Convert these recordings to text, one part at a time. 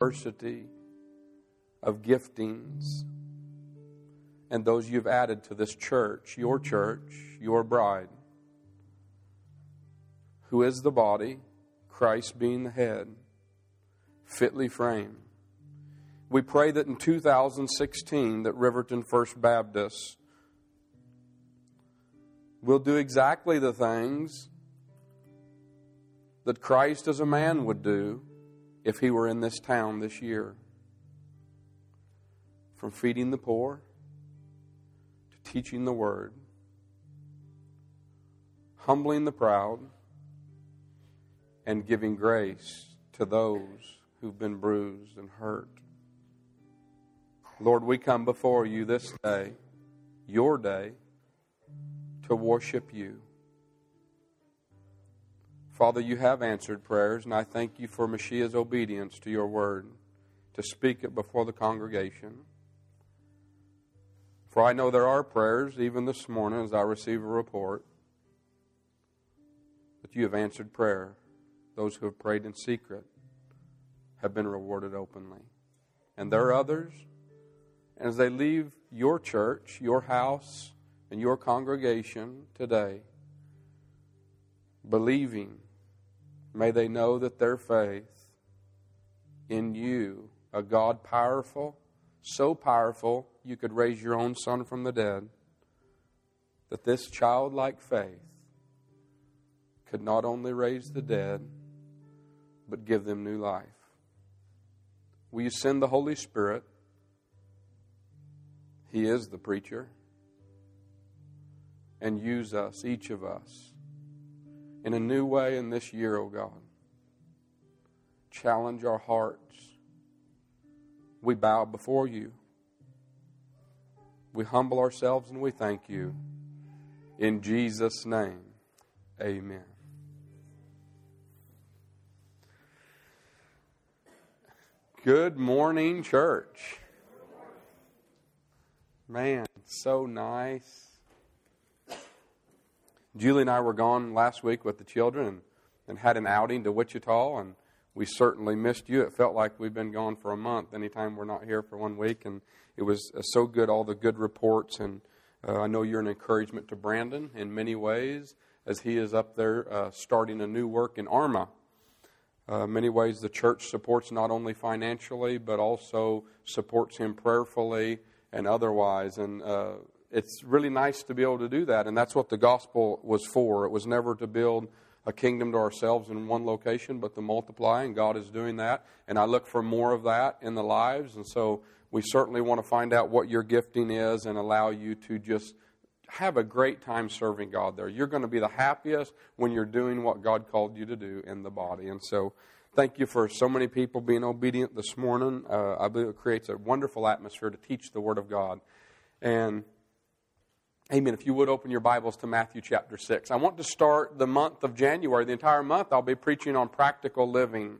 diversity of giftings. And those you've added to this church, your church, your bride, who is the body, Christ being the head, fitly framed. We pray that in 2016 that Riverton First Baptist will do exactly the things that Christ as a man would do if he were in this town this year. From feeding the poor to teaching the word, humbling the proud, and giving grace to those who've been bruised and hurt. Lord, we come before you this day, your day, to worship you. Father, you have answered prayers, and I thank you for Mashiach's obedience to your word, to speak it before the congregation. For I know there are prayers, even this morning as I receive a report, that you have answered prayer. Those who have prayed in secret have been rewarded openly. And there are others, and as they leave your church, your house, and your congregation today, believing, may they know that their faith in you, a God powerful, so powerful you could raise your own son from the dead, that this childlike faith could not only raise the dead, but give them new life. Will you send the Holy Spirit? He is the preacher. And use us, each of us, in a new way in this year, O oh God. Challenge our hearts. We bow before you. We humble ourselves and we thank you. In Jesus' name, amen. Good morning, church. Man, so nice. Julie and I were gone last week with the children and, and had an outing to Wichita, and we certainly missed you. It felt like we've been gone for a month anytime we're not here for one week, and it was uh, so good, all the good reports. And uh, I know you're an encouragement to Brandon in many ways as he is up there uh, starting a new work in Arma. Uh, many ways, the church supports not only financially, but also supports him prayerfully and otherwise. And uh, it's really nice to be able to do that. And that's what the gospel was for. It was never to build a kingdom to ourselves in one location, but to multiply, and God is doing that. And I look for more of that in the lives. And so we certainly want to find out what your gifting is and allow you to just have a great time serving God there. You're going to be the happiest when you're doing what God called you to do in the body. And so thank you for so many people being obedient this morning. Uh, I believe it creates a wonderful atmosphere to teach the Word of God. And Amen. If you would open your Bibles to Matthew chapter 6. I want to start the month of January. The entire month I'll be preaching on practical living.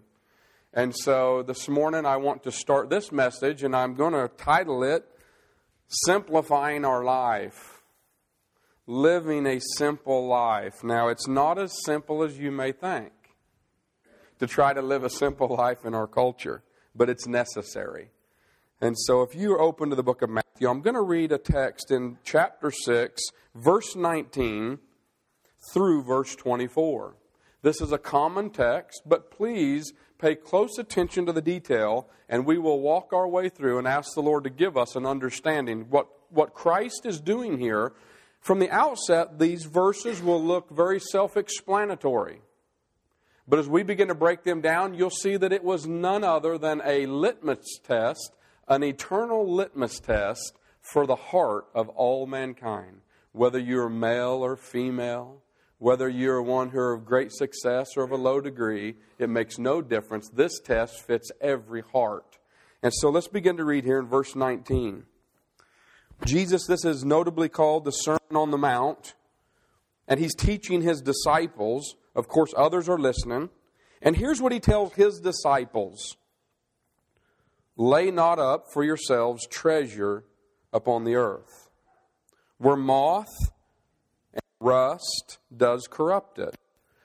And so this morning I want to start this message, and I'm going to title it Simplifying Our Life. Living a Simple Life. Now, it's not as simple as you may think to try to live a simple life in our culture, but it's necessary. And so, if you're open to the book of Matthew, I'm going to read a text in chapter 6, verse 19 through verse 24. This is a common text, but please pay close attention to the detail, and we will walk our way through and ask the Lord to give us an understanding. What, what Christ is doing here, from the outset, these verses will look very self explanatory. But as we begin to break them down, you'll see that it was none other than a litmus test an eternal litmus test for the heart of all mankind, whether you're male or female, whether you're one who are of great success or of a low degree, it makes no difference. This test fits every heart. And so let's begin to read here in verse 19. Jesus, this is notably called the Sermon on the Mount, and he's teaching his disciples. Of course, others are listening. And here's what he tells his disciples Lay not up for yourselves treasure upon the earth, where moth and rust does corrupt it,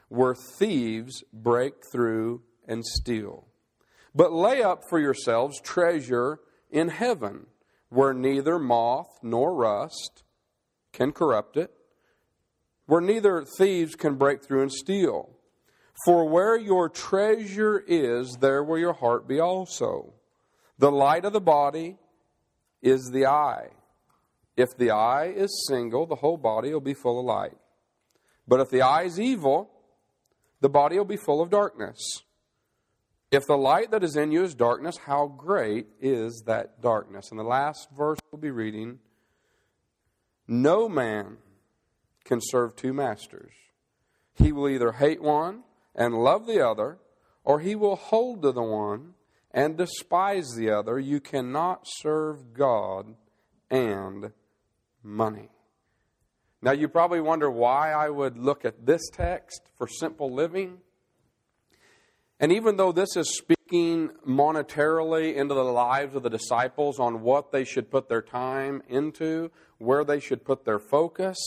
where thieves break through and steal. But lay up for yourselves treasure in heaven, where neither moth nor rust can corrupt it, where neither thieves can break through and steal. For where your treasure is, there will your heart be also. The light of the body is the eye. If the eye is single, the whole body will be full of light. But if the eye is evil, the body will be full of darkness. If the light that is in you is darkness, how great is that darkness? And the last verse we'll be reading No man can serve two masters. He will either hate one and love the other, or he will hold to the one and despise the other. You cannot serve God and money. Now, you probably wonder why I would look at this text for simple living. And even though this is speaking monetarily into the lives of the disciples on what they should put their time into, where they should put their focus,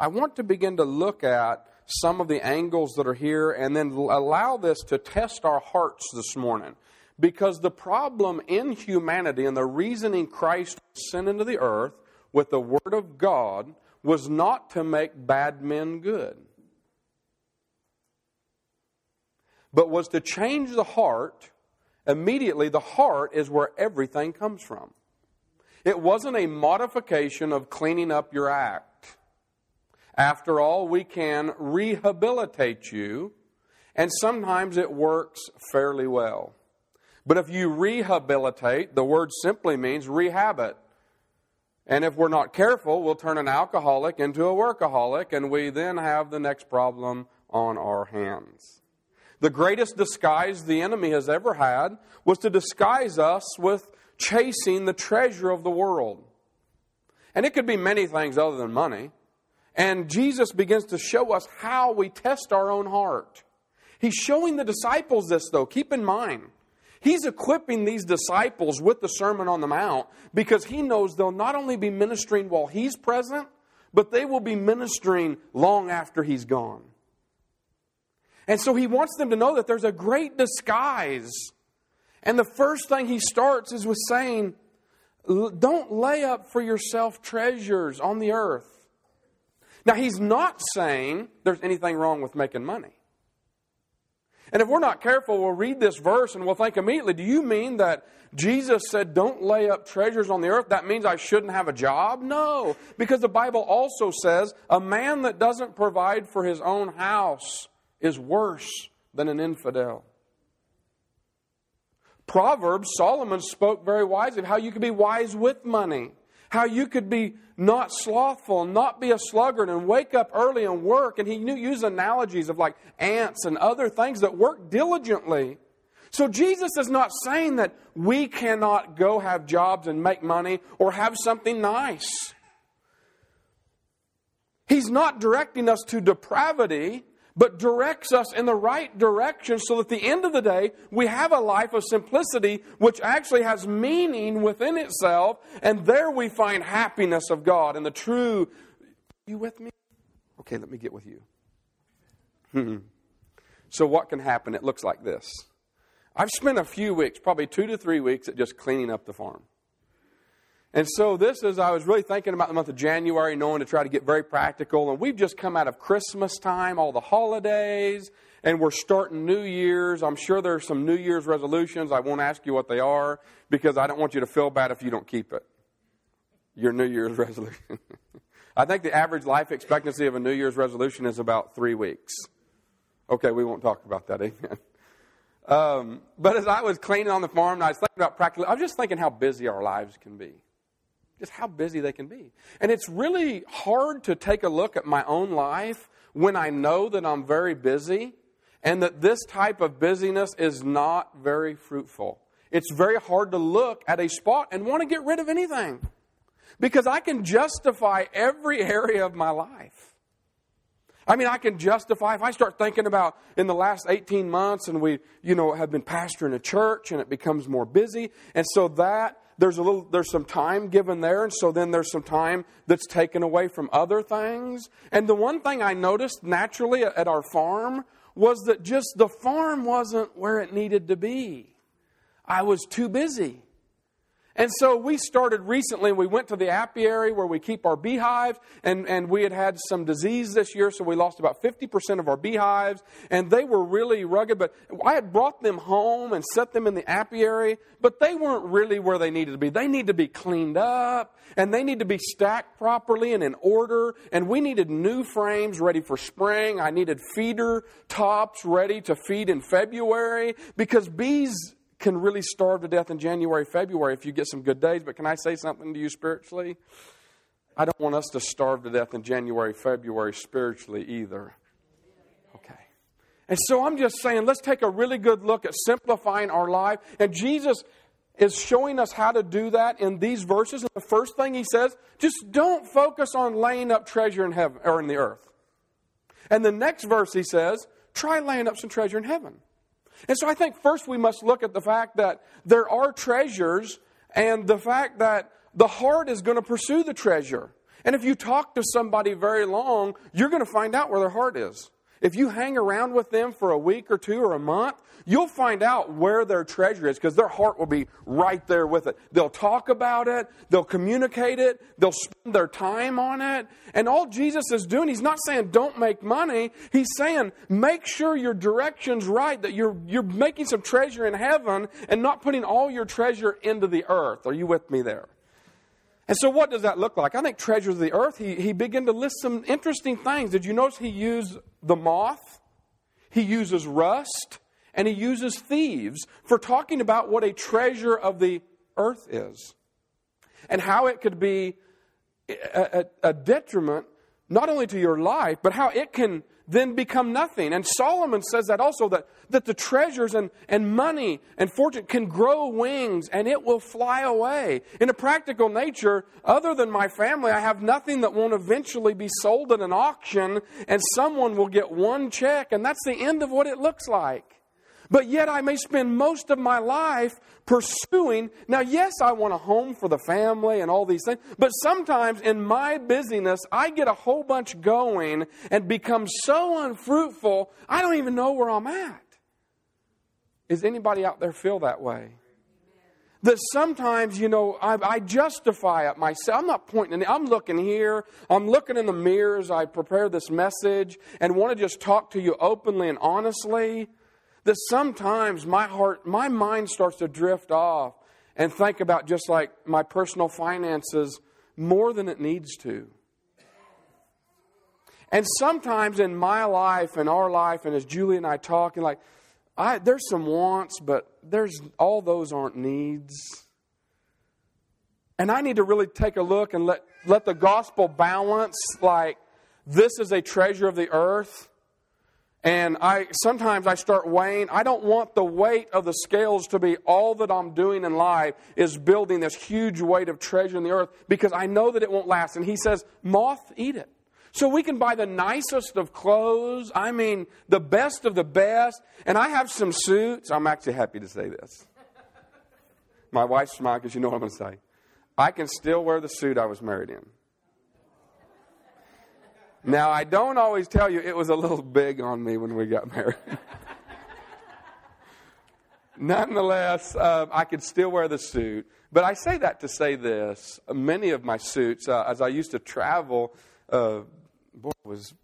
I want to begin to look at some of the angles that are here and then allow this to test our hearts this morning. Because the problem in humanity and the reasoning Christ sent into the earth with the Word of God was not to make bad men good, but was to change the heart. Immediately, the heart is where everything comes from. It wasn't a modification of cleaning up your act. After all, we can rehabilitate you, and sometimes it works fairly well. But if you rehabilitate, the word simply means rehabit. And if we're not careful, we'll turn an alcoholic into a workaholic, and we then have the next problem on our hands. The greatest disguise the enemy has ever had was to disguise us with chasing the treasure of the world. And it could be many things other than money. And Jesus begins to show us how we test our own heart. He's showing the disciples this, though. Keep in mind, He's equipping these disciples with the Sermon on the Mount because he knows they'll not only be ministering while he's present, but they will be ministering long after he's gone. And so he wants them to know that there's a great disguise. And the first thing he starts is with saying, Don't lay up for yourself treasures on the earth. Now, he's not saying there's anything wrong with making money. And if we're not careful, we'll read this verse and we'll think immediately, do you mean that Jesus said, don't lay up treasures on the earth? That means I shouldn't have a job? No, because the Bible also says a man that doesn't provide for his own house is worse than an infidel. Proverbs, Solomon spoke very wisely of how you can be wise with money how you could be not slothful, not be a sluggard, and wake up early and work. And he used analogies of like ants and other things that work diligently. So Jesus is not saying that we cannot go have jobs and make money or have something nice. He's not directing us to depravity but directs us in the right direction so that at the end of the day, we have a life of simplicity which actually has meaning within itself, and there we find happiness of God and the true. You with me? Okay, let me get with you. Hmm. So, what can happen? It looks like this. I've spent a few weeks, probably two to three weeks, at just cleaning up the farm. And so this is, I was really thinking about the month of January, knowing to try to get very practical. And we've just come out of Christmas time, all the holidays, and we're starting New Year's. I'm sure there's some New Year's resolutions. I won't ask you what they are because I don't want you to feel bad if you don't keep it. Your New Year's resolution. I think the average life expectancy of a New Year's resolution is about three weeks. Okay, we won't talk about that again. Um, but as I was cleaning on the farm, and I was thinking about practically, I was just thinking how busy our lives can be just how busy they can be. And it's really hard to take a look at my own life when I know that I'm very busy and that this type of busyness is not very fruitful. It's very hard to look at a spot and want to get rid of anything because I can justify every area of my life. I mean, I can justify if I start thinking about in the last 18 months and we, you know, have been pastoring a church and it becomes more busy. And so that there's a little there's some time given there and so then there's some time that's taken away from other things and the one thing i noticed naturally at our farm was that just the farm wasn't where it needed to be I was too busy. And so we started recently, we went to the apiary where we keep our beehives, and, and we had had some disease this year, so we lost about 50% of our beehives, and they were really rugged. But I had brought them home and set them in the apiary, but they weren't really where they needed to be. They need to be cleaned up, and they need to be stacked properly and in order, and we needed new frames ready for spring. I needed feeder tops ready to feed in February, because bees can really starve to death in January, February if you get some good days. But can I say something to you spiritually? I don't want us to starve to death in January, February spiritually either. Okay. And so I'm just saying, let's take a really good look at simplifying our life. And Jesus is showing us how to do that in these verses. And the first thing he says, just don't focus on laying up treasure in heaven or in the earth. And the next verse he says, try laying up some treasure in heaven. And so I think first we must look at the fact that there are treasures and the fact that the heart is going to pursue the treasure. And if you talk to somebody very long, you're going to find out where their heart is. If you hang around with them for a week or two or a month, you'll find out where their treasure is because their heart will be right there with it. They'll talk about it, they'll communicate it, they'll spend their time on it. And all Jesus is doing, he's not saying don't make money, he's saying make sure your direction's right, that you're, you're making some treasure in heaven and not putting all your treasure into the earth. Are you with me there? And so, what does that look like? I think treasures of the earth, he, he began to list some interesting things. Did you notice he used the moth? He uses rust, and he uses thieves for talking about what a treasure of the earth is and how it could be a, a, a detriment not only to your life, but how it can then become nothing. And Solomon says that also that, that the treasures and, and money and fortune can grow wings and it will fly away. In a practical nature, other than my family, I have nothing that won't eventually be sold at an auction and someone will get one check, and that's the end of what it looks like. But yet I may spend most of my life pursuing. Now, yes, I want a home for the family and all these things, but sometimes in my busyness, I get a whole bunch going and become so unfruitful, I don't even know where I'm at. Is anybody out there feel that way? that sometimes, you know, I, I, justify it myself. I'm not pointing, I'm looking here, I'm looking in the mirrors, I prepare this message and want to just talk to you openly and honestly that sometimes my heart, my mind starts to drift off and think about just like my personal finances more than it needs to. And sometimes in my life and our life, and as Julie and I talk, and like, I, there's some wants, but there's all those aren't needs. And I need to really take a look and let, let the gospel balance like this is a treasure of the earth and I sometimes I start weighing. I don't want the weight of the scales to be all that I'm doing in life is building this huge weight of treasure in the earth because I know that it won't last. And he says, moth eat it. So we can buy the nicest of clothes, I mean the best of the best, and I have some suits. I'm actually happy to say this. My wife's smiling because you know what I'm going to say. I can still wear the suit I was married in. Now, I don't always tell you it was a little big on me when we got married. Nonetheless, uh, I could still wear the suit. But I say that to say this. Many of my suits, uh, as I used to travel, uh, boy, I was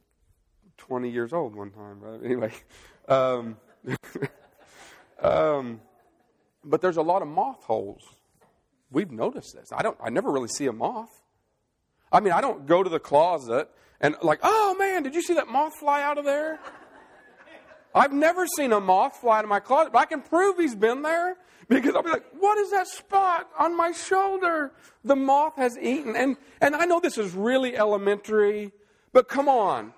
20 years old one time. Right? Anyway. Um, um, but there's a lot of moth holes. We've noticed this. I don't. I never really see a moth. I mean, I don't go to the closet and like, oh man, did you see that moth fly out of there? I've never seen a moth fly out of my closet, but I can prove he's been there because I'll be like, what is that spot on my shoulder? The moth has eaten. And, and I know this is really elementary, but come on.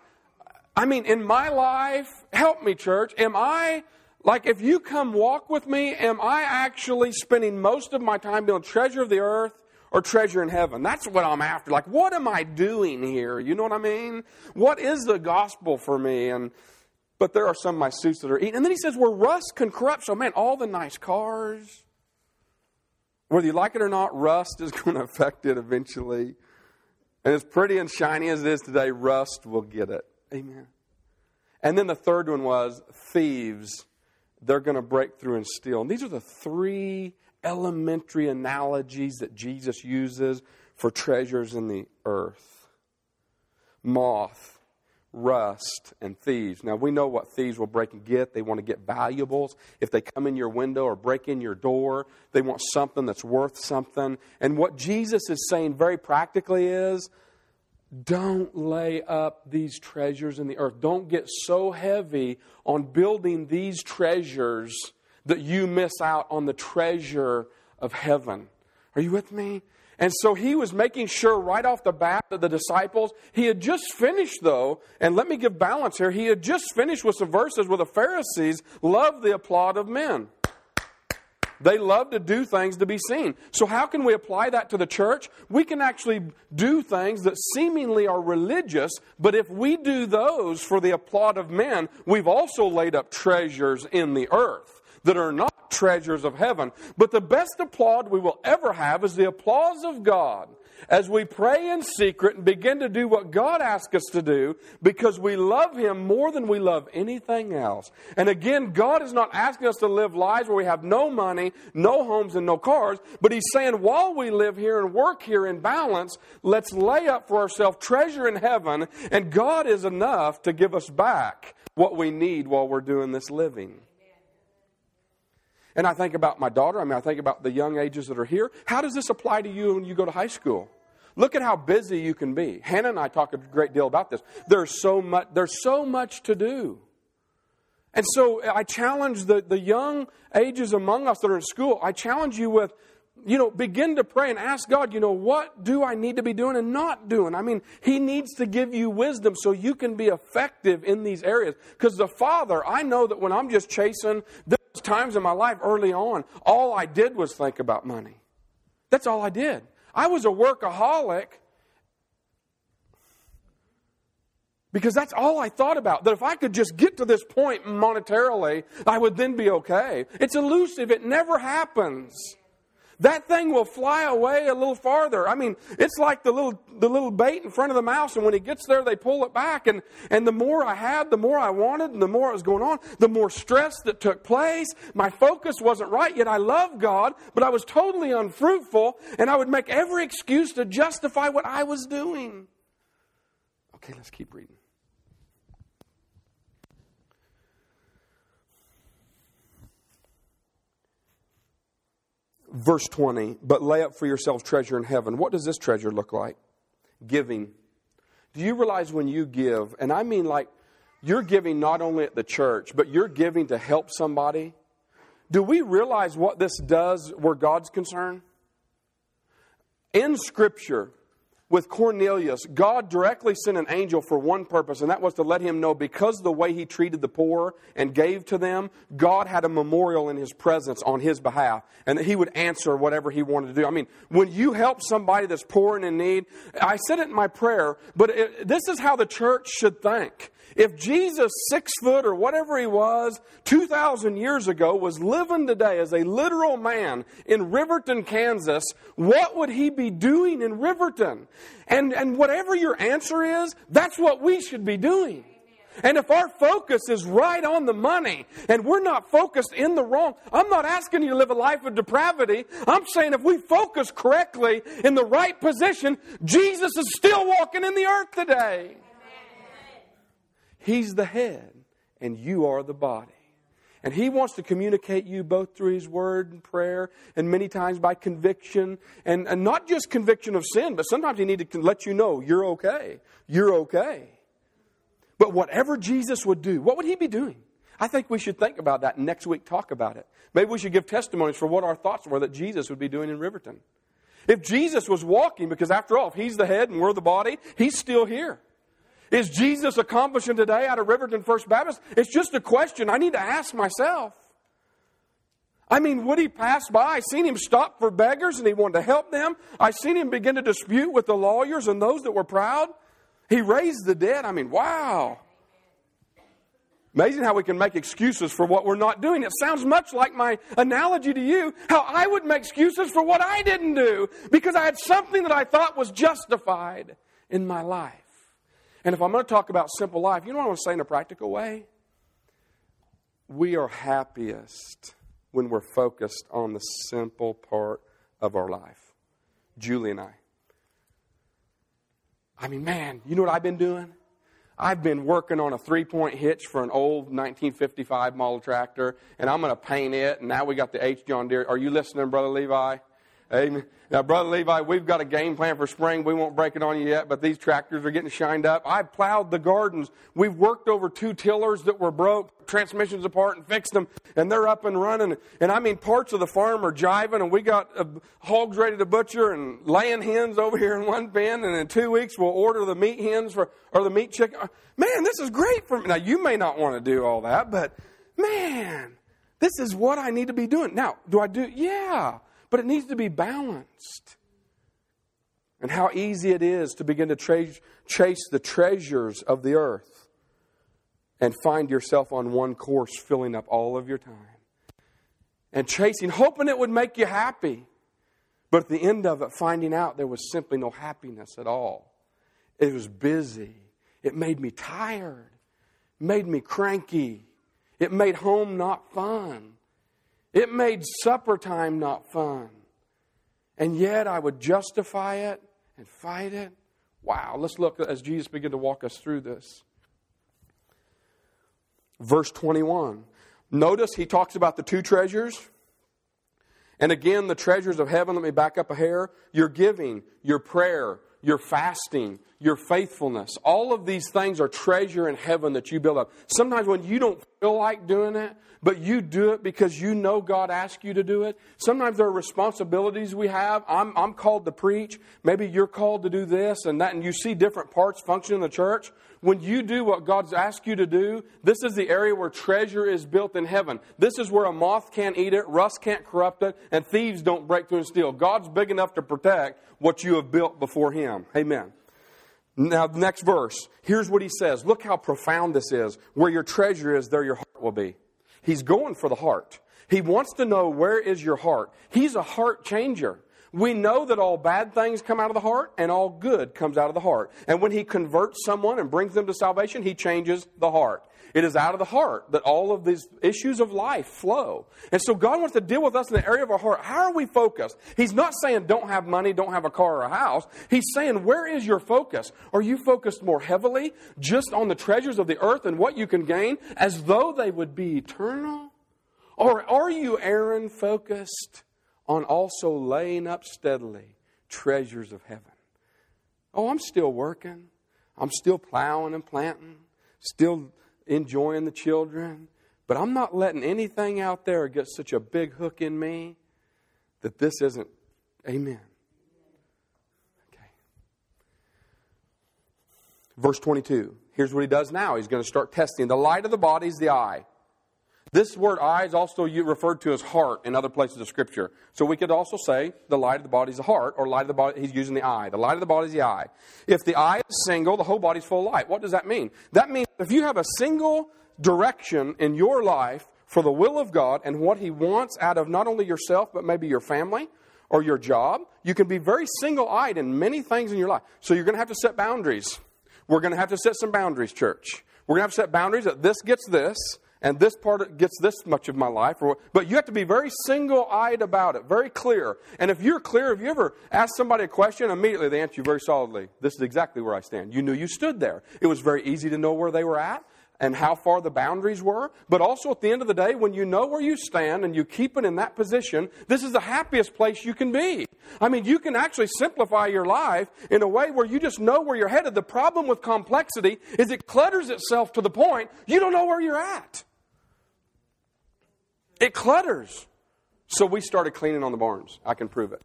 I mean, in my life, help me, church. Am I, like, if you come walk with me, am I actually spending most of my time building treasure of the earth or treasure in heaven. That's what I'm after. Like, what am I doing here? You know what I mean? What is the gospel for me? And but there are some of my suits that are eaten. And then he says, where rust can corrupt. So, man, all the nice cars, whether you like it or not, rust is going to affect it eventually. And as pretty and shiny as it is today, rust will get it. Amen. And then the third one was thieves they're going to break through and steal. And these are the three elementary analogies that Jesus uses for treasures in the earth moth, rust, and thieves. Now, we know what thieves will break and get. They want to get valuables. If they come in your window or break in your door, they want something that's worth something. And what Jesus is saying very practically is don't lay up these treasures in the earth. Don't get so heavy on building these treasures that you miss out on the treasure of heaven. Are you with me? And so he was making sure right off the bat that the disciples, he had just finished though, and let me give balance here, he had just finished with some verses where the Pharisees love the applaud of men. They love to do things to be seen. So, how can we apply that to the church? We can actually do things that seemingly are religious, but if we do those for the applaud of men, we've also laid up treasures in the earth that are not treasures of heaven. But the best applaud we will ever have is the applause of God as we pray in secret and begin to do what God asks us to do because we love Him more than we love anything else. And again, God is not asking us to live lives where we have no money, no homes, and no cars, but He's saying while we live here and work here in balance, let's lay up for ourselves treasure in heaven, and God is enough to give us back what we need while we're doing this living. And I think about my daughter. I mean, I think about the young ages that are here. How does this apply to you when you go to high school? Look at how busy you can be. Hannah and I talk a great deal about this. There's so much, there's so much to do. And so I challenge the, the young ages among us that are in school, I challenge you with, you know, begin to pray and ask God, you know, what do I need to be doing and not doing? I mean, He needs to give you wisdom so you can be effective in these areas. Because the Father, I know that when I'm just chasing, there's times in my life early on, all I did was think about money. That's all I did. I was a workaholic because that's all I thought about. That if I could just get to this point monetarily, I would then be okay. It's elusive, it never happens that thing will fly away a little farther. I mean, it's like the little, the little bait in front of the mouse, and when he gets there, they pull it back. And, and the more I had, the more I wanted, and the more it was going on, the more stress that took place. My focus wasn't right, yet I love God, but I was totally unfruitful, and I would make every excuse to justify what I was doing. Okay, let's keep reading. Verse 20, but lay up for yourselves treasure in heaven. What does this treasure look like? Giving. Do you realize when you give, and I mean like you're giving not only at the church, but you're giving to help somebody? Do we realize what this does where God's concerned? In Scripture, with Cornelius, God directly sent an angel for one purpose, and that was to let him know because of the way he treated the poor and gave to them, God had a memorial in his presence on his behalf, and that he would answer whatever he wanted to do. I mean, when you help somebody that's poor and in need, I said it in my prayer, but it, this is how the church should think. If Jesus, six foot or whatever he was, 2,000 years ago, was living today as a literal man in Riverton, Kansas, what would he be doing in Riverton? And, and whatever your answer is, that's what we should be doing. And if our focus is right on the money and we're not focused in the wrong, I'm not asking you to live a life of depravity. I'm saying if we focus correctly in the right position, Jesus is still walking in the earth today. He's the head, and you are the body. And He wants to communicate you both through His Word and prayer, and many times by conviction, and, and not just conviction of sin, but sometimes He needs to let you know you're okay. You're okay. But whatever Jesus would do, what would He be doing? I think we should think about that next week, talk about it. Maybe we should give testimonies for what our thoughts were that Jesus would be doing in Riverton. If Jesus was walking, because after all, if He's the head and we're the body, He's still here. Is Jesus accomplishing today out of Riverton First Baptist? It's just a question I need to ask myself. I mean, would he pass by? I seen him stop for beggars and he wanted to help them. I seen him begin to dispute with the lawyers and those that were proud. He raised the dead. I mean, wow. Amazing how we can make excuses for what we're not doing. It sounds much like my analogy to you, how I would make excuses for what I didn't do because I had something that I thought was justified in my life. And if I'm going to talk about simple life, you know what I want to say in a practical way? we are happiest when we're focused on the simple part of our life. Julie and I. I mean, man, you know what I've been doing? I've been working on a three point hitch for an old 1955 model tractor, and I'm going to paint it. And now we got the H. John Deere. Are you listening, Brother Levi? Amen. Now, Brother Levi, we've got a game plan for spring. We won't break it on you yet, but these tractors are getting shined up. I plowed the gardens. We've worked over two tillers that were broke, transmissions apart, and fixed them, and they're up and running. And I mean, parts of the farm are jiving, and we got uh, hogs ready to butcher and laying hens over here in one pen, and in two weeks we'll order the meat hens for, or the meat chicken. Man, this is great for me. Now, you may not want to do all that, but man, this is what I need to be doing. Now, do I do? Yeah but it needs to be balanced. And how easy it is to begin to tra- chase the treasures of the earth and find yourself on one course, filling up all of your time and chasing, hoping it would make you happy. But at the end of it, finding out there was simply no happiness at all. It was busy. It made me tired, made me cranky. It made home not fun. It made supper time not fun. And yet I would justify it and fight it. Wow, let's look as Jesus began to walk us through this. Verse 21. Notice he talks about the two treasures. And again, the treasures of heaven, let me back up a hair. Your giving, your prayer, your fasting, your faithfulness. All of these things are treasure in heaven that you build up. Sometimes when you don't feel like doing it, but you do it because you know God asked you to do it. Sometimes there are responsibilities we have. I'm, I'm called to preach. Maybe you're called to do this and that, and you see different parts function in the church. When you do what God's asked you to do, this is the area where treasure is built in heaven. This is where a moth can't eat it, rust can't corrupt it, and thieves don't break through and steal. God's big enough to protect what you have built before Him. Amen. Now, next verse. Here's what he says. Look how profound this is. Where your treasure is, there your heart will be. He's going for the heart. He wants to know where is your heart. He's a heart changer. We know that all bad things come out of the heart and all good comes out of the heart. And when he converts someone and brings them to salvation, he changes the heart. It is out of the heart that all of these issues of life flow. And so God wants to deal with us in the area of our heart. How are we focused? He's not saying don't have money, don't have a car or a house. He's saying where is your focus? Are you focused more heavily just on the treasures of the earth and what you can gain as though they would be eternal? Or are you, Aaron, focused on also laying up steadily treasures of heaven? Oh, I'm still working. I'm still plowing and planting, still enjoying the children, but I'm not letting anything out there get such a big hook in me that this isn't. Amen. Okay. Verse 22. Here's what he does now. He's going to start testing. The light of the body is the eye. This word eye is also referred to as heart in other places of Scripture. So we could also say the light of the body is the heart, or light of the body, he's using the eye. The light of the body is the eye. If the eye is single, the whole body is full of light. What does that mean? That means if you have a single direction in your life for the will of God and what He wants out of not only yourself, but maybe your family or your job, you can be very single eyed in many things in your life. So you're going to have to set boundaries. We're going to have to set some boundaries, church. We're going to have to set boundaries that this gets this and this part gets this much of my life. But you have to be very single eyed about it, very clear. And if you're clear, if you ever ask somebody a question, immediately they answer you very solidly. This is exactly where I stand. You knew you stood there. It was very easy to know where they were at and how far the boundaries were. But also at the end of the day, when you know where you stand and you keep it in that position, this is the happiest place you can be. I mean, you can actually simplify your life in a way where you just know where you're headed. The problem with complexity is it clutters itself to the point you don't know where you're at. It clutters. So we started cleaning on the barns. I can prove it.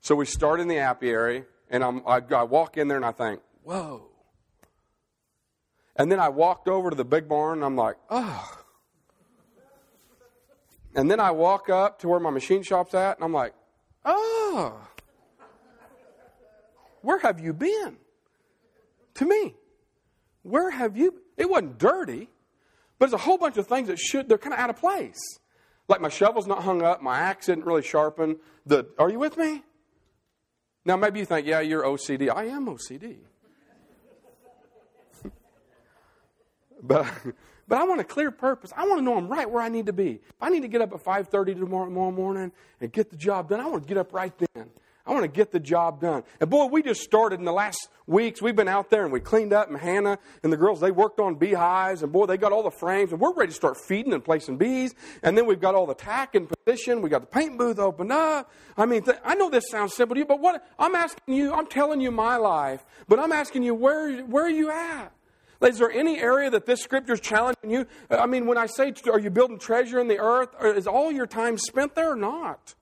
So we start in the apiary, and I, I walk in there and I think, whoa. And then I walked over to the big barn and I'm like, oh. And then I walk up to where my machine shop's at and I'm like, oh. Where have you been? To me, where have you? It wasn't dirty. But it's a whole bunch of things that should, they're kind of out of place. Like my shovel's not hung up, my axe isn't really sharpened. The, are you with me? Now, maybe you think, yeah, you're OCD. I am OCD. but, but I want a clear purpose. I want to know I'm right where I need to be. If I need to get up at 5.30 tomorrow, tomorrow morning and get the job done, I want to get up right then. I want to get the job done. And boy, we just started in the last weeks. We've been out there and we cleaned up, and Hannah and the girls, they worked on beehives, and boy, they got all the frames, and we're ready to start feeding and placing bees. And then we've got all the tack in position. We got the paint booth opened up. I mean, th- I know this sounds simple to you, but what I'm asking you, I'm telling you my life, but I'm asking you, where, where are you at? Is there any area that this scripture is challenging you? I mean, when I say, are you building treasure in the earth, is all your time spent there or not?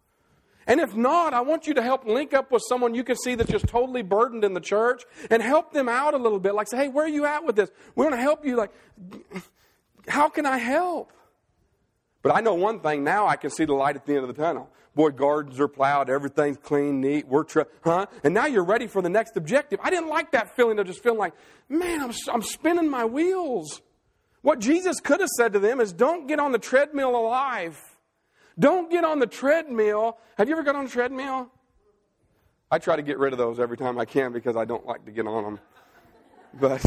And if not, I want you to help link up with someone you can see that's just totally burdened in the church and help them out a little bit. Like say, hey, where are you at with this? We want to help you. Like, how can I help? But I know one thing now I can see the light at the end of the tunnel. Boy, gardens are plowed, everything's clean, neat, we're, tra- huh? And now you're ready for the next objective. I didn't like that feeling of just feeling like, man, I'm, I'm spinning my wheels. What Jesus could have said to them is, don't get on the treadmill of life. Don't get on the treadmill. Have you ever got on a treadmill? I try to get rid of those every time I can because I don't like to get on them. But,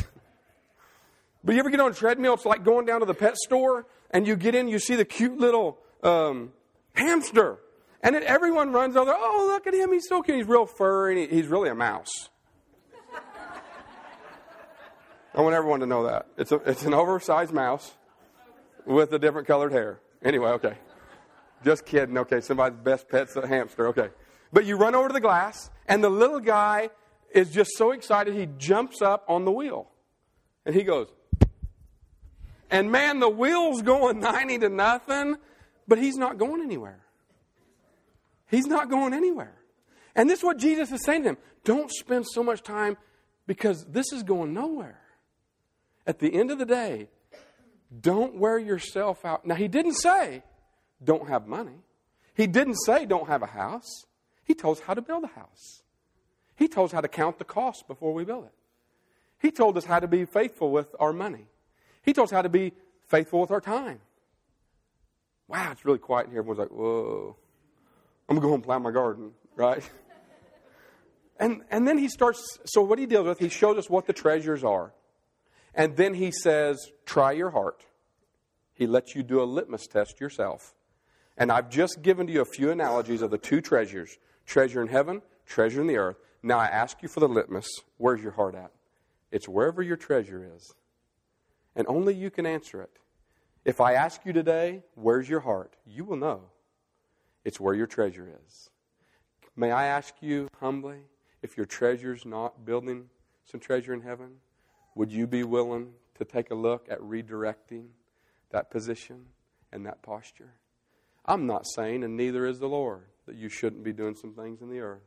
but you ever get on a treadmill? It's like going down to the pet store and you get in, you see the cute little um, hamster. And then everyone runs over, oh, look at him, he's so cute. He's real furry, he's really a mouse. I want everyone to know that. It's, a, it's an oversized mouse with a different colored hair. Anyway, okay. Just kidding. Okay, somebody's best pet's a hamster. Okay. But you run over to the glass, and the little guy is just so excited he jumps up on the wheel. And he goes, and man, the wheel's going 90 to nothing, but he's not going anywhere. He's not going anywhere. And this is what Jesus is saying to him. Don't spend so much time because this is going nowhere. At the end of the day, don't wear yourself out. Now, he didn't say, don't have money. He didn't say don't have a house. He told us how to build a house. He told us how to count the cost before we build it. He told us how to be faithful with our money. He told us how to be faithful with our time. Wow, it's really quiet in here. Everyone's like, whoa. I'm going to go home and plant my garden, right? and, and then he starts, so what he deals with, he shows us what the treasures are. And then he says, try your heart. He lets you do a litmus test yourself. And I've just given to you a few analogies of the two treasures treasure in heaven, treasure in the earth. Now I ask you for the litmus where's your heart at? It's wherever your treasure is. And only you can answer it. If I ask you today, where's your heart? You will know it's where your treasure is. May I ask you humbly if your treasure's not building some treasure in heaven? Would you be willing to take a look at redirecting that position and that posture? I'm not saying, and neither is the Lord, that you shouldn't be doing some things in the earth.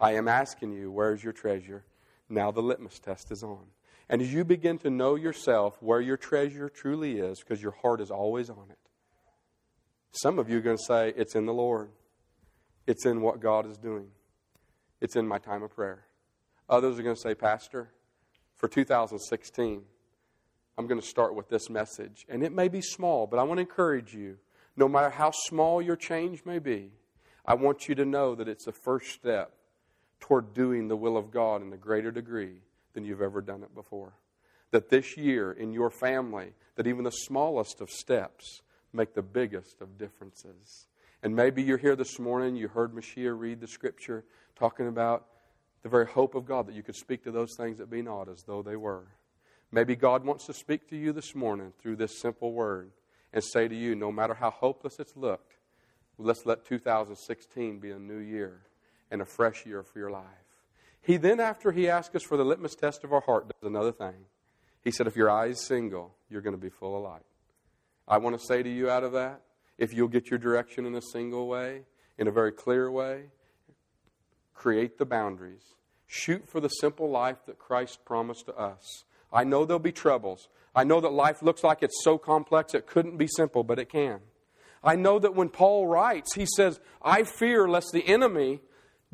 I am asking you, where's your treasure? Now the litmus test is on. And as you begin to know yourself where your treasure truly is, because your heart is always on it, some of you are going to say, It's in the Lord. It's in what God is doing. It's in my time of prayer. Others are going to say, Pastor, for 2016, I'm going to start with this message. And it may be small, but I want to encourage you no matter how small your change may be, I want you to know that it's a first step toward doing the will of God in a greater degree than you've ever done it before. That this year in your family, that even the smallest of steps make the biggest of differences. And maybe you're here this morning, you heard Mashiach read the scripture talking about the very hope of God that you could speak to those things that be not as though they were. Maybe God wants to speak to you this morning through this simple word and say to you, no matter how hopeless it's looked, let's let 2016 be a new year and a fresh year for your life. He then, after he asked us for the litmus test of our heart, does another thing. He said, if your eye is single, you're going to be full of light. I want to say to you out of that, if you'll get your direction in a single way, in a very clear way, create the boundaries. Shoot for the simple life that Christ promised to us. I know there'll be troubles. I know that life looks like it's so complex it couldn't be simple, but it can. I know that when Paul writes, he says, I fear lest the enemy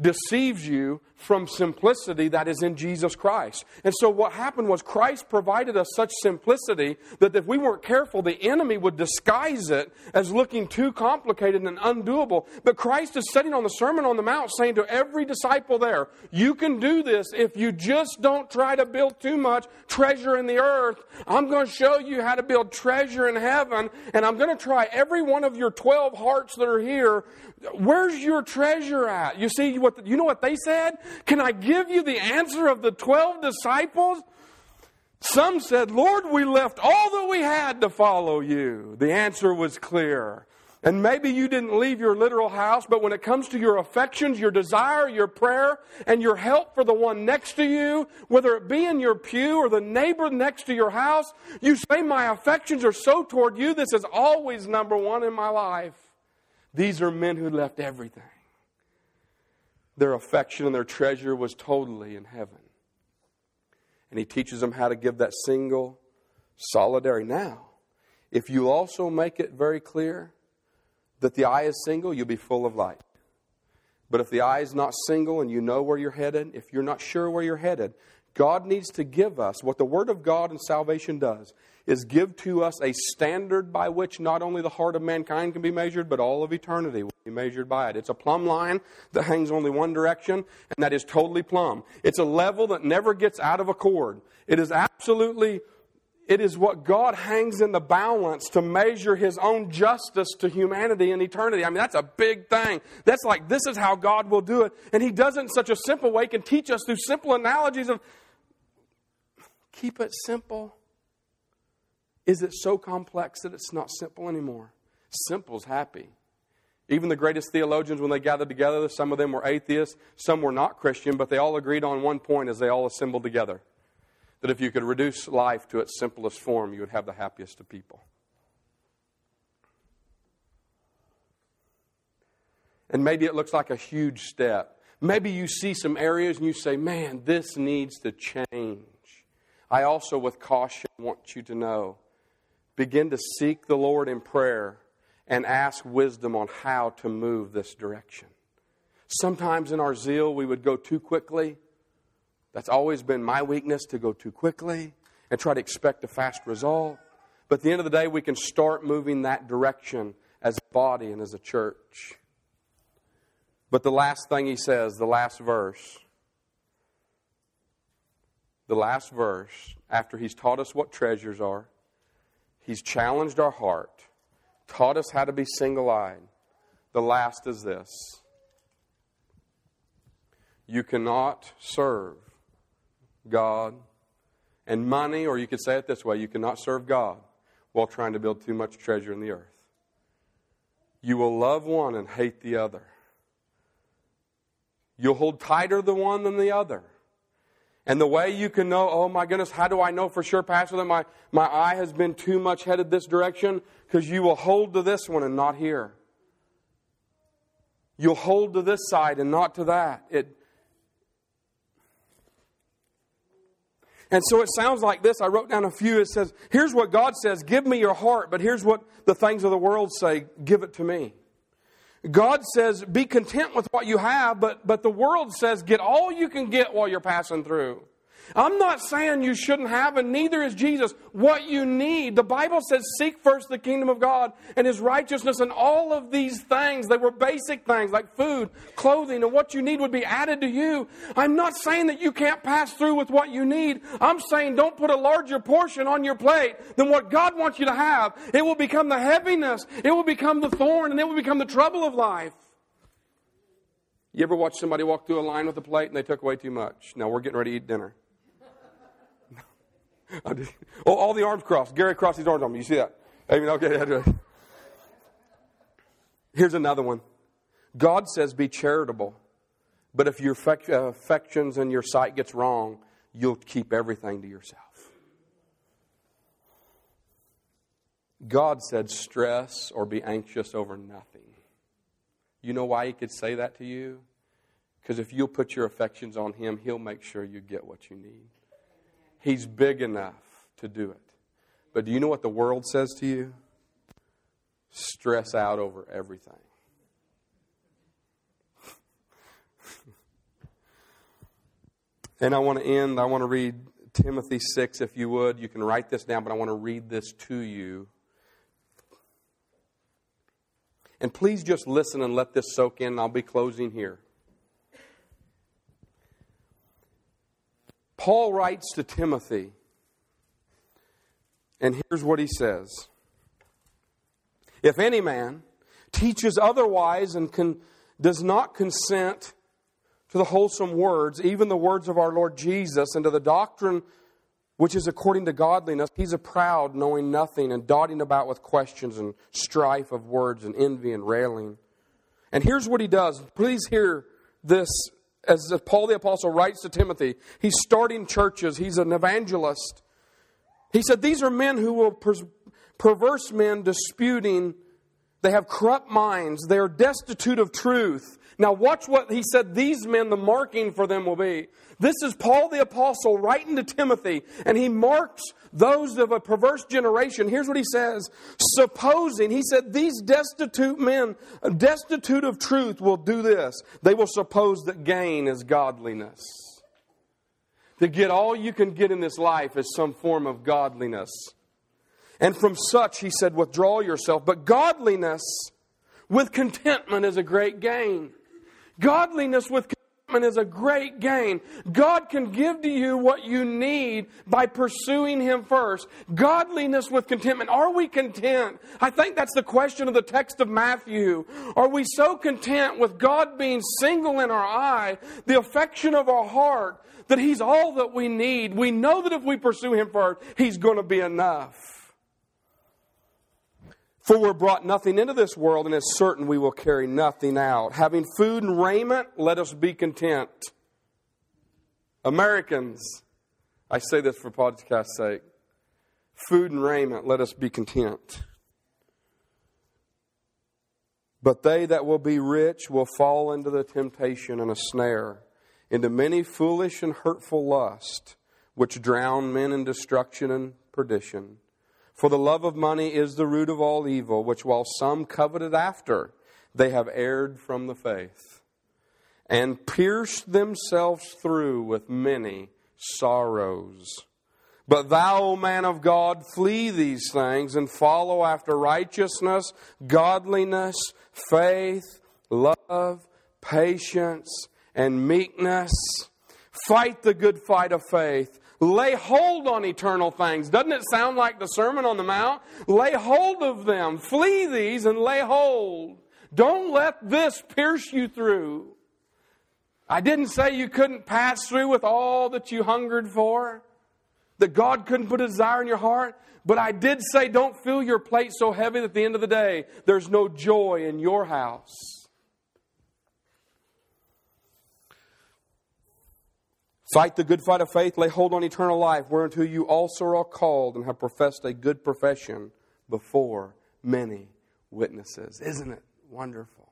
deceives you from simplicity that is in Jesus Christ. And so what happened was Christ provided us such simplicity that if we weren't careful, the enemy would disguise it as looking too complicated and undoable. But Christ is sitting on the Sermon on the Mount saying to every disciple there, you can do this if you just don't try to build too much treasure in the earth. I'm going to show you how to build treasure in heaven, and I'm going to try every one of your 12 hearts that are here. Where's your treasure at? You see what you know what they said? Can I give you the answer of the 12 disciples? Some said, Lord, we left all that we had to follow you. The answer was clear. And maybe you didn't leave your literal house, but when it comes to your affections, your desire, your prayer, and your help for the one next to you, whether it be in your pew or the neighbor next to your house, you say, My affections are so toward you, this is always number one in my life. These are men who left everything. Their affection and their treasure was totally in heaven. And he teaches them how to give that single solidarity. Now, if you also make it very clear that the eye is single, you'll be full of light. But if the eye is not single and you know where you're headed, if you're not sure where you're headed, God needs to give us what the Word of God and salvation does is give to us a standard by which not only the heart of mankind can be measured, but all of eternity will be measured by it. It's a plumb line that hangs only one direction, and that is totally plumb. It's a level that never gets out of accord. It is absolutely, it is what God hangs in the balance to measure His own justice to humanity and eternity. I mean, that's a big thing. That's like, this is how God will do it. And He does it in such a simple way, He can teach us through simple analogies of keep it simple is it so complex that it's not simple anymore? Simple's happy. Even the greatest theologians, when they gathered together, some of them were atheists, some were not Christian, but they all agreed on one point as they all assembled together that if you could reduce life to its simplest form, you would have the happiest of people. And maybe it looks like a huge step. Maybe you see some areas and you say, man, this needs to change. I also, with caution, want you to know begin to seek the Lord in prayer and ask wisdom on how to move this direction. Sometimes in our zeal, we would go too quickly. That's always been my weakness to go too quickly and try to expect a fast result. But at the end of the day, we can start moving that direction as a body and as a church. But the last thing he says, the last verse, the last verse, after he's taught us what treasures are, He's challenged our heart, taught us how to be single eyed. The last is this you cannot serve God and money, or you could say it this way you cannot serve God while trying to build too much treasure in the earth. You will love one and hate the other. You'll hold tighter the one than the other. And the way you can know, oh my goodness, how do I know for sure, Pastor, that my, my eye has been too much headed this direction? Because you will hold to this one and not here. You'll hold to this side and not to that. It, and so it sounds like this. I wrote down a few. It says, here's what God says give me your heart, but here's what the things of the world say give it to me. God says, be content with what you have, but, but the world says, get all you can get while you're passing through. I'm not saying you shouldn't have, and neither is Jesus, what you need. The Bible says, seek first the kingdom of God and his righteousness, and all of these things, they were basic things like food, clothing, and what you need would be added to you. I'm not saying that you can't pass through with what you need. I'm saying don't put a larger portion on your plate than what God wants you to have. It will become the heaviness, it will become the thorn, and it will become the trouble of life. You ever watch somebody walk through a line with a plate and they took away too much? Now we're getting ready to eat dinner. oh, all the arms crossed. Gary crossed his arms on me. You see that? Okay. Here's another one. God says, be charitable. But if your uh, affections and your sight gets wrong, you'll keep everything to yourself. God said, stress or be anxious over nothing. You know why He could say that to you? Because if you'll put your affections on Him, He'll make sure you get what you need. He's big enough to do it. But do you know what the world says to you? Stress out over everything. And I want to end, I want to read Timothy 6, if you would. You can write this down, but I want to read this to you. And please just listen and let this soak in. I'll be closing here. Paul writes to Timothy, and here's what he says If any man teaches otherwise and can, does not consent to the wholesome words, even the words of our Lord Jesus, and to the doctrine which is according to godliness, he's a proud, knowing nothing, and dotting about with questions and strife of words and envy and railing. And here's what he does. Please hear this as Paul the Apostle writes to Timothy. He's starting churches, he's an evangelist. He said, These are men who will, per- perverse men disputing. They have corrupt minds. They are destitute of truth. Now, watch what he said these men, the marking for them will be. This is Paul the Apostle writing to Timothy, and he marks those of a perverse generation. Here's what he says Supposing, he said, these destitute men, destitute of truth, will do this. They will suppose that gain is godliness. To get all you can get in this life is some form of godliness. And from such, he said, withdraw yourself. But godliness with contentment is a great gain. Godliness with contentment is a great gain. God can give to you what you need by pursuing Him first. Godliness with contentment. Are we content? I think that's the question of the text of Matthew. Are we so content with God being single in our eye, the affection of our heart, that He's all that we need? We know that if we pursue Him first, He's going to be enough. For we're brought nothing into this world, and it's certain we will carry nothing out. Having food and raiment, let us be content. Americans, I say this for podcast's sake food and raiment, let us be content. But they that will be rich will fall into the temptation and a snare, into many foolish and hurtful lusts, which drown men in destruction and perdition. For the love of money is the root of all evil, which while some coveted after, they have erred from the faith, and pierced themselves through with many sorrows. But thou, O man of God, flee these things and follow after righteousness, godliness, faith, love, patience, and meekness. Fight the good fight of faith. Lay hold on eternal things. Doesn't it sound like the Sermon on the Mount? Lay hold of them. Flee these and lay hold. Don't let this pierce you through. I didn't say you couldn't pass through with all that you hungered for, that God couldn't put a desire in your heart, but I did say don't fill your plate so heavy that at the end of the day there's no joy in your house. Fight the good fight of faith, lay hold on eternal life, whereunto you also are called and have professed a good profession before many witnesses. Isn't it wonderful?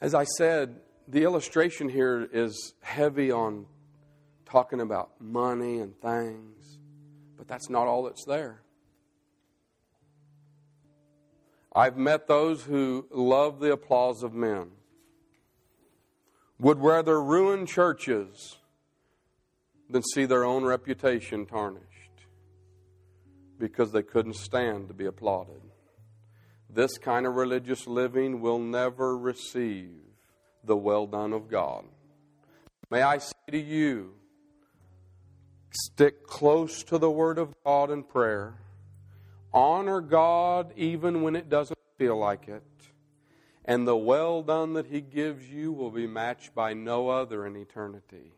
As I said, the illustration here is heavy on talking about money and things, but that's not all that's there. I've met those who love the applause of men, would rather ruin churches than see their own reputation tarnished because they couldn't stand to be applauded. This kind of religious living will never receive the well done of God. May I say to you, stick close to the Word of God in prayer Honor God even when it doesn't feel like it. And the well done that He gives you will be matched by no other in eternity.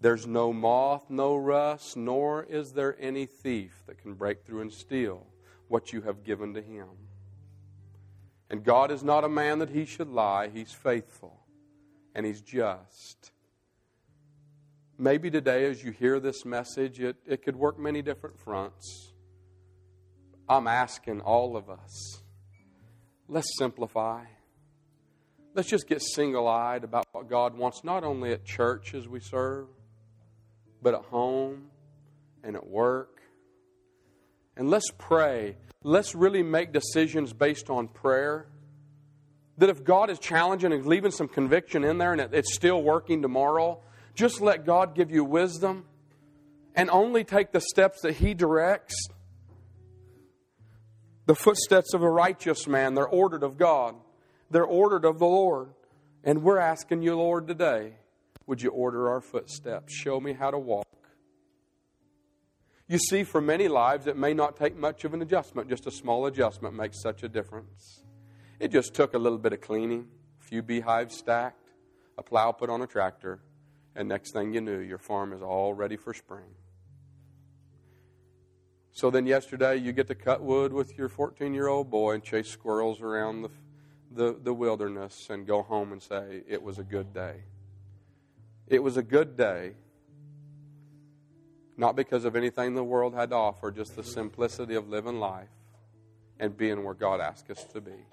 There's no moth, no rust, nor is there any thief that can break through and steal what you have given to Him. And God is not a man that He should lie, He's faithful and He's just. Maybe today, as you hear this message, it, it could work many different fronts. I'm asking all of us let's simplify. Let's just get single eyed about what God wants, not only at church as we serve, but at home and at work. And let's pray. Let's really make decisions based on prayer. That if God is challenging and leaving some conviction in there and it's still working tomorrow, just let God give you wisdom and only take the steps that He directs. The footsteps of a righteous man, they're ordered of God, they're ordered of the Lord. And we're asking you, Lord, today, would you order our footsteps? Show me how to walk. You see, for many lives, it may not take much of an adjustment. Just a small adjustment makes such a difference. It just took a little bit of cleaning, a few beehives stacked, a plow put on a tractor, and next thing you knew, your farm is all ready for spring. So then, yesterday, you get to cut wood with your 14 year old boy and chase squirrels around the, the, the wilderness and go home and say, It was a good day. It was a good day not because of anything the world had to offer, just the simplicity of living life and being where God asked us to be.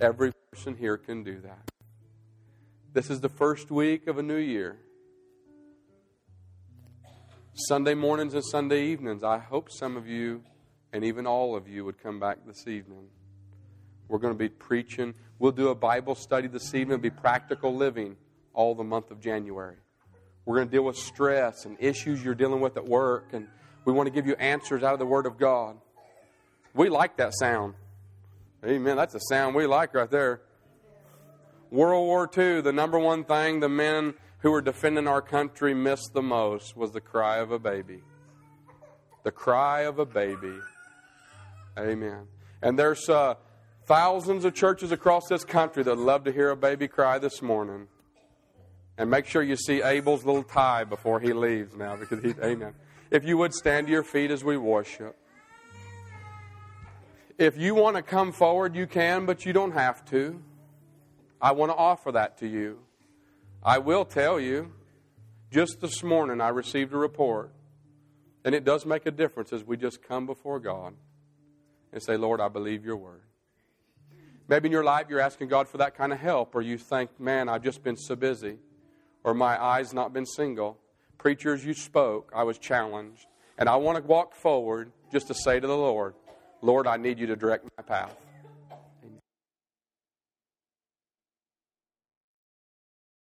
Every person here can do that. This is the first week of a new year. Sunday mornings and Sunday evenings, I hope some of you and even all of you would come back this evening. We're going to be preaching. We'll do a Bible study this evening. It'll be practical living all the month of January. We're going to deal with stress and issues you're dealing with at work, and we want to give you answers out of the Word of God. We like that sound. Amen. That's a sound we like right there. World War II, the number one thing the men who were defending our country missed the most was the cry of a baby. The cry of a baby. Amen. And there's uh, thousands of churches across this country that love to hear a baby cry this morning. And make sure you see Abel's little tie before he leaves now, because he, amen. If you would stand to your feet as we worship. If you want to come forward, you can, but you don't have to. I want to offer that to you. I will tell you, just this morning I received a report, and it does make a difference as we just come before God and say, Lord, I believe your word. Maybe in your life you're asking God for that kind of help, or you think, man, I've just been so busy or my eyes not been single. Preachers, you spoke. I was challenged. And I want to walk forward just to say to the Lord, Lord, I need you to direct my path.